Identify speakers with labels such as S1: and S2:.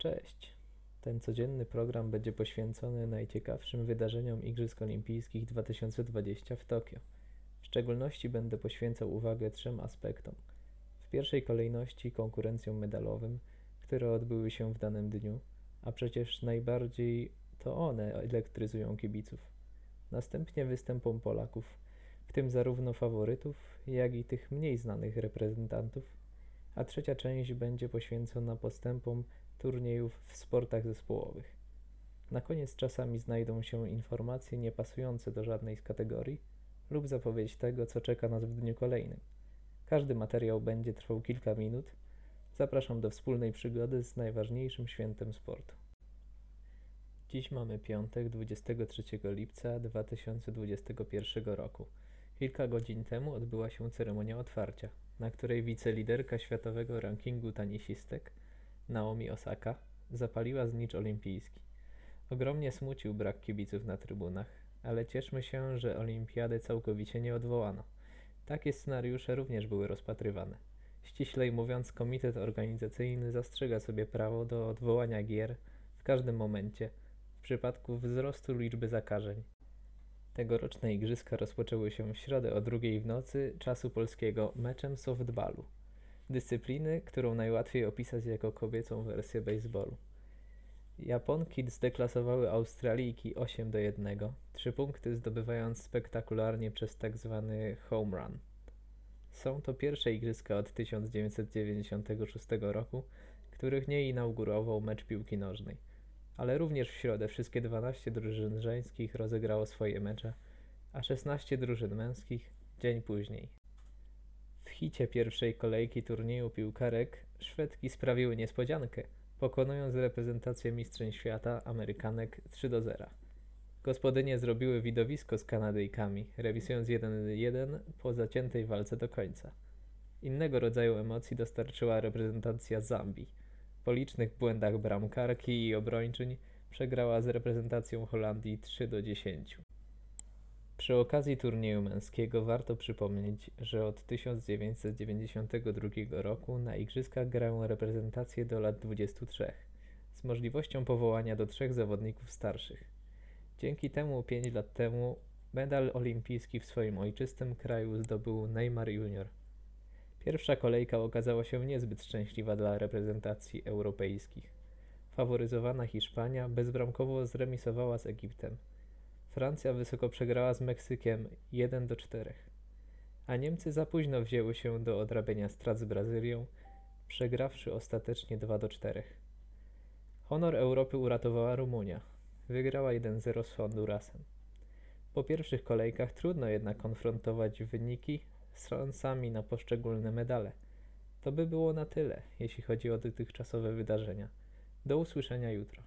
S1: Cześć. Ten codzienny program będzie poświęcony najciekawszym wydarzeniom Igrzysk Olimpijskich 2020 w Tokio. W szczególności będę poświęcał uwagę trzem aspektom. W pierwszej kolejności konkurencjom medalowym, które odbyły się w danym dniu, a przecież najbardziej to one elektryzują kibiców. Następnie występom Polaków, w tym zarówno faworytów, jak i tych mniej znanych reprezentantów, a trzecia część będzie poświęcona postępom turniejów w sportach zespołowych. Na koniec czasami znajdą się informacje niepasujące do żadnej z kategorii lub zapowiedź tego, co czeka nas w dniu kolejnym. Każdy materiał będzie trwał kilka minut. Zapraszam do wspólnej przygody z najważniejszym świętem sportu. Dziś mamy piątek, 23 lipca 2021 roku. Kilka godzin temu odbyła się ceremonia otwarcia, na której wiceliderka światowego rankingu tenisistek Naomi Osaka zapaliła znicz olimpijski. Ogromnie smucił brak kibiców na trybunach, ale cieszmy się, że olimpiady całkowicie nie odwołano. Takie scenariusze również były rozpatrywane. Ściślej mówiąc, komitet organizacyjny zastrzega sobie prawo do odwołania gier w każdym momencie w przypadku wzrostu liczby zakażeń. Tegoroczne igrzyska rozpoczęły się w środę o drugiej w nocy czasu polskiego meczem softballu dyscypliny, którą najłatwiej opisać jako kobiecą wersję baseballu. Japonki zdeklasowały Australijki 8 do 1, trzy punkty zdobywając spektakularnie przez. Tak home run. Są to pierwsze igrzyska od 1996 roku, których nie inaugurował mecz piłki nożnej. Ale również w środę wszystkie 12 drużyn żeńskich rozegrało swoje mecze, a 16 drużyn męskich dzień później. W hicie pierwszej kolejki turnieju piłkarek Szwedki sprawiły niespodziankę, pokonując reprezentację mistrzeń świata Amerykanek 3 do 0. Gospodynie zrobiły widowisko z Kanadyjkami, rewisując 1-1 po zaciętej walce do końca. Innego rodzaju emocji dostarczyła reprezentacja Zambii. Po licznych błędach bramkarki i obrończyń przegrała z reprezentacją Holandii 3 do 10. Przy okazji turnieju męskiego warto przypomnieć, że od 1992 roku na igrzyskach grają reprezentacje do lat 23, z możliwością powołania do trzech zawodników starszych. Dzięki temu 5 lat temu medal olimpijski w swoim ojczystym kraju zdobył Neymar Junior. Pierwsza kolejka okazała się niezbyt szczęśliwa dla reprezentacji europejskich. Faworyzowana Hiszpania bezbramkowo zremisowała z Egiptem – Francja wysoko przegrała z Meksykiem 1 do 4, a Niemcy za późno wzięły się do odrabiania strat z Brazylią, przegrawszy ostatecznie 2 do 4. Honor Europy uratowała Rumunia. Wygrała 1-0 z Hondurasem. Po pierwszych kolejkach trudno jednak konfrontować wyniki szansami na poszczególne medale. To by było na tyle, jeśli chodzi o dotychczasowe wydarzenia. Do usłyszenia jutro.